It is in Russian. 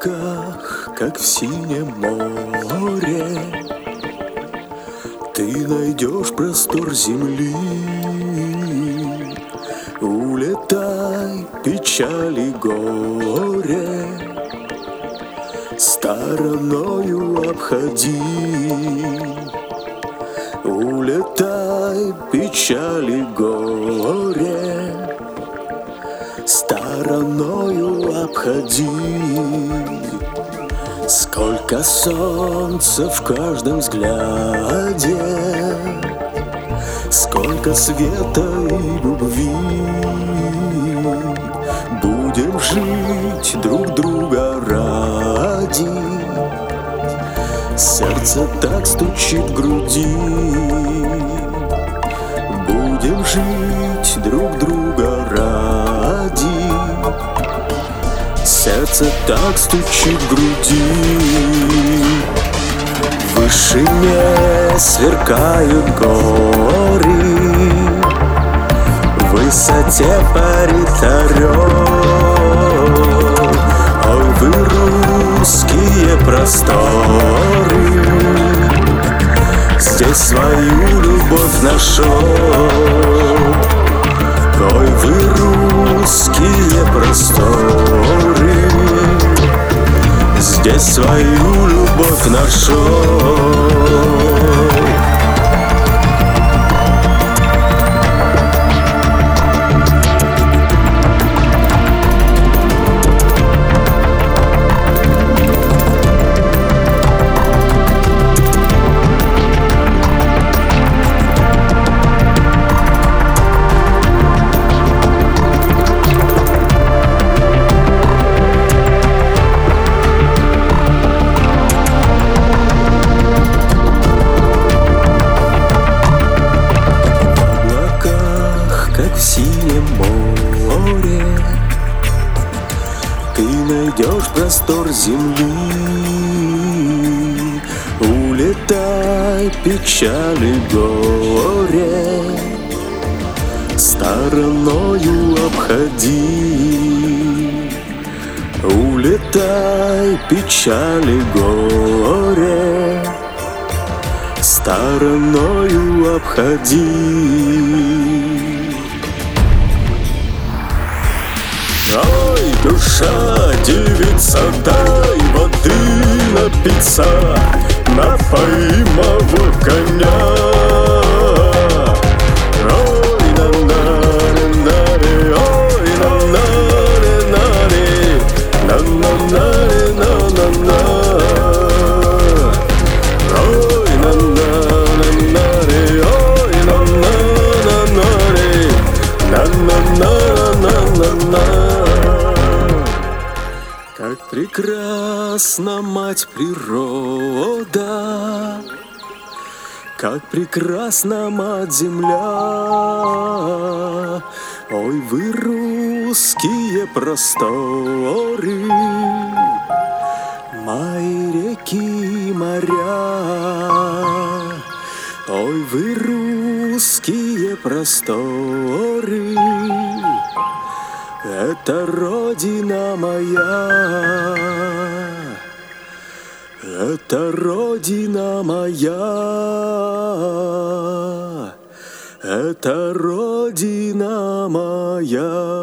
облаках, как в синем море. Ты найдешь простор земли. Улетай, печали горе. Стороною обходи. Улетай, печали горе Стороною обходи. Сколько солнца в каждом взгляде. Сколько света и любви. Будем жить друг друга ради. Сердце так стучит в груди. Будем жить друг друга ради Сердце так стучит в груди. В вышине сверкают горы В высоте парит орел. Ой, вы русские просторы. Здесь свою любовь нашел море. Ты найдешь простор земли. Улетай, печали горе. Стороною обходи. Улетай, печали горе. Стороною обходи душа, девица, дай воды напиться Напои моего коня как прекрасна мать природа, Как прекрасна мать земля. Ой, вы русские просторы, Мои реки моря. Ой, вы русские просторы, это родина моя, это родина моя, это родина моя.